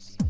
ideas.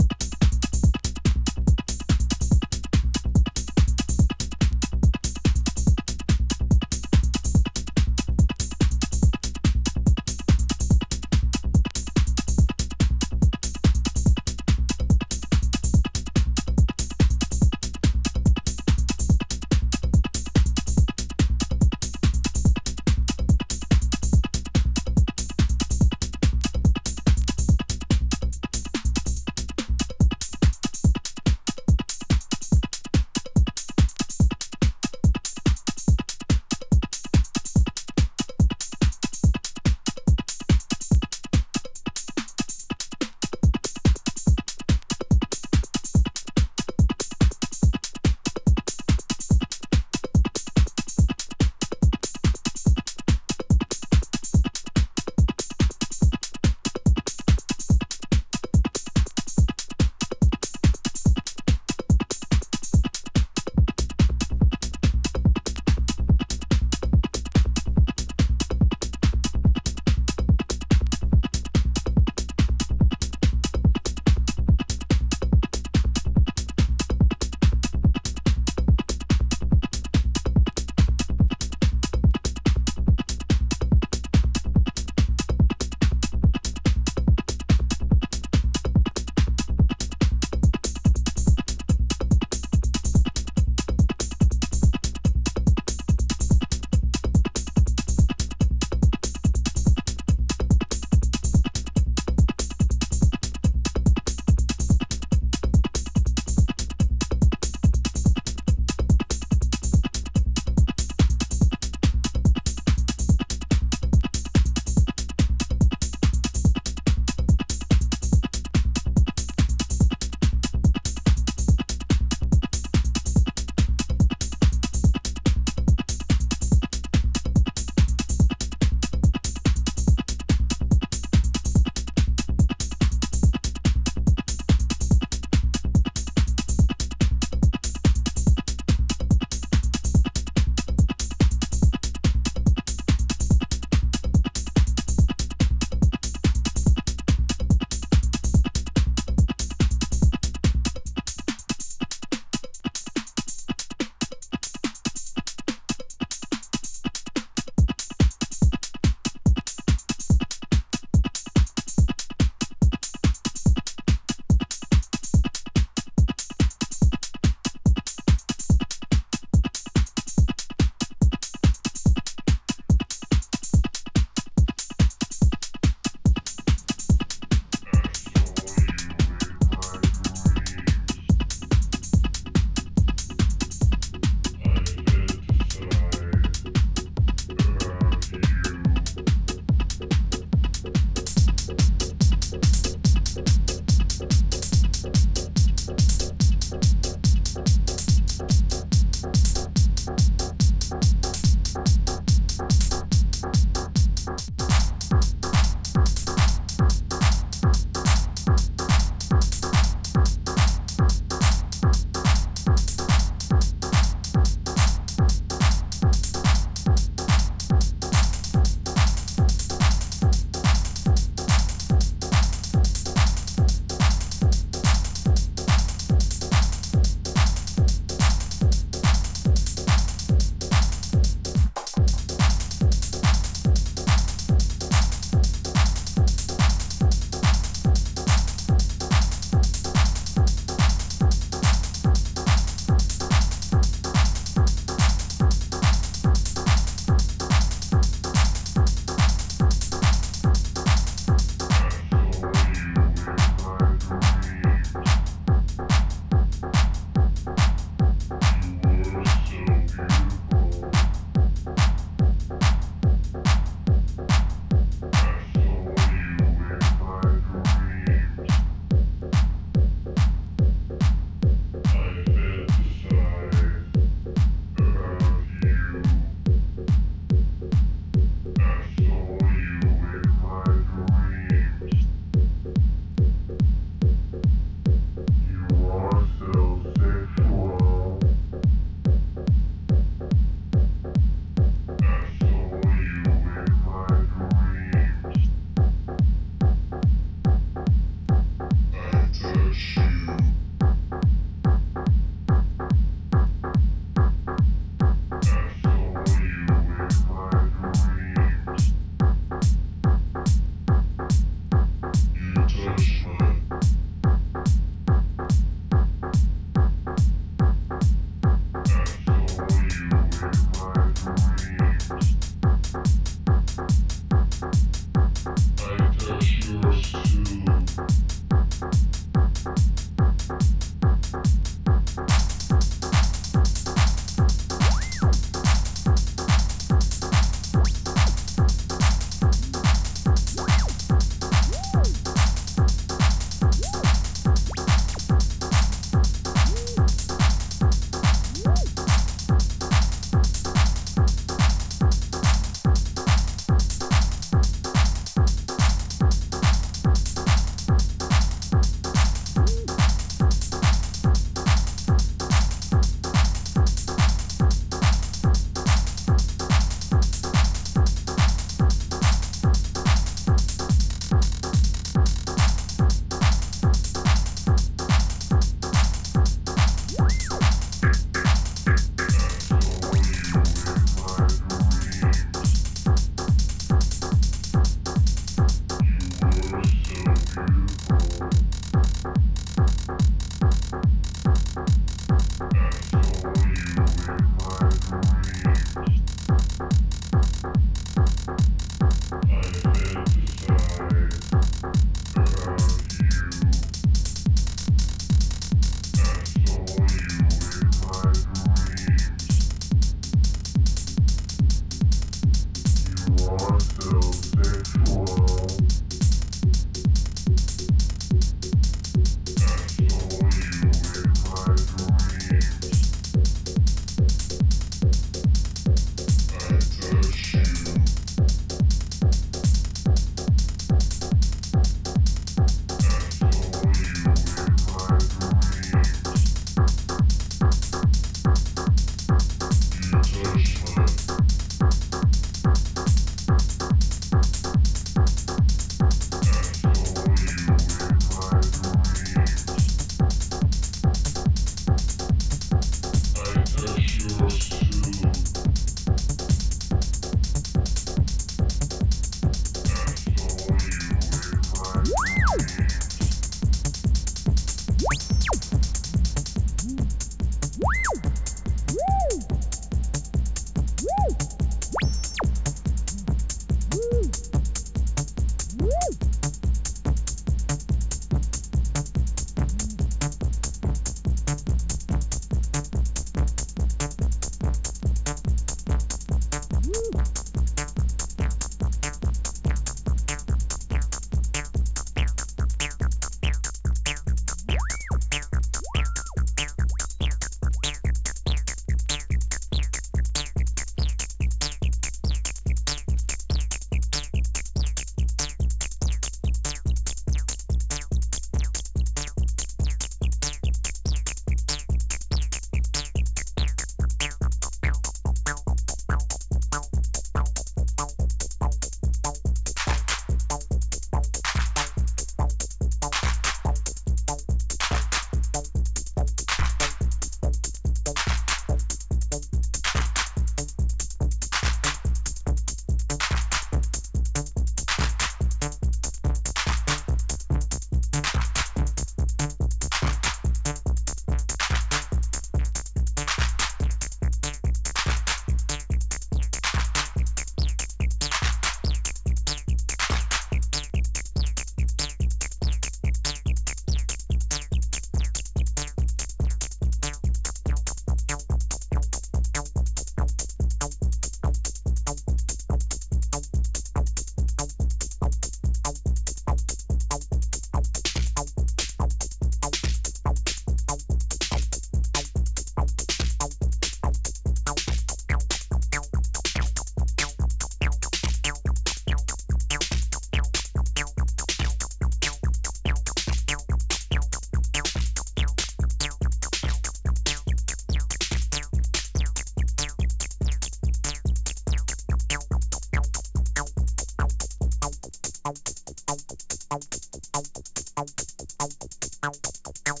Tchau.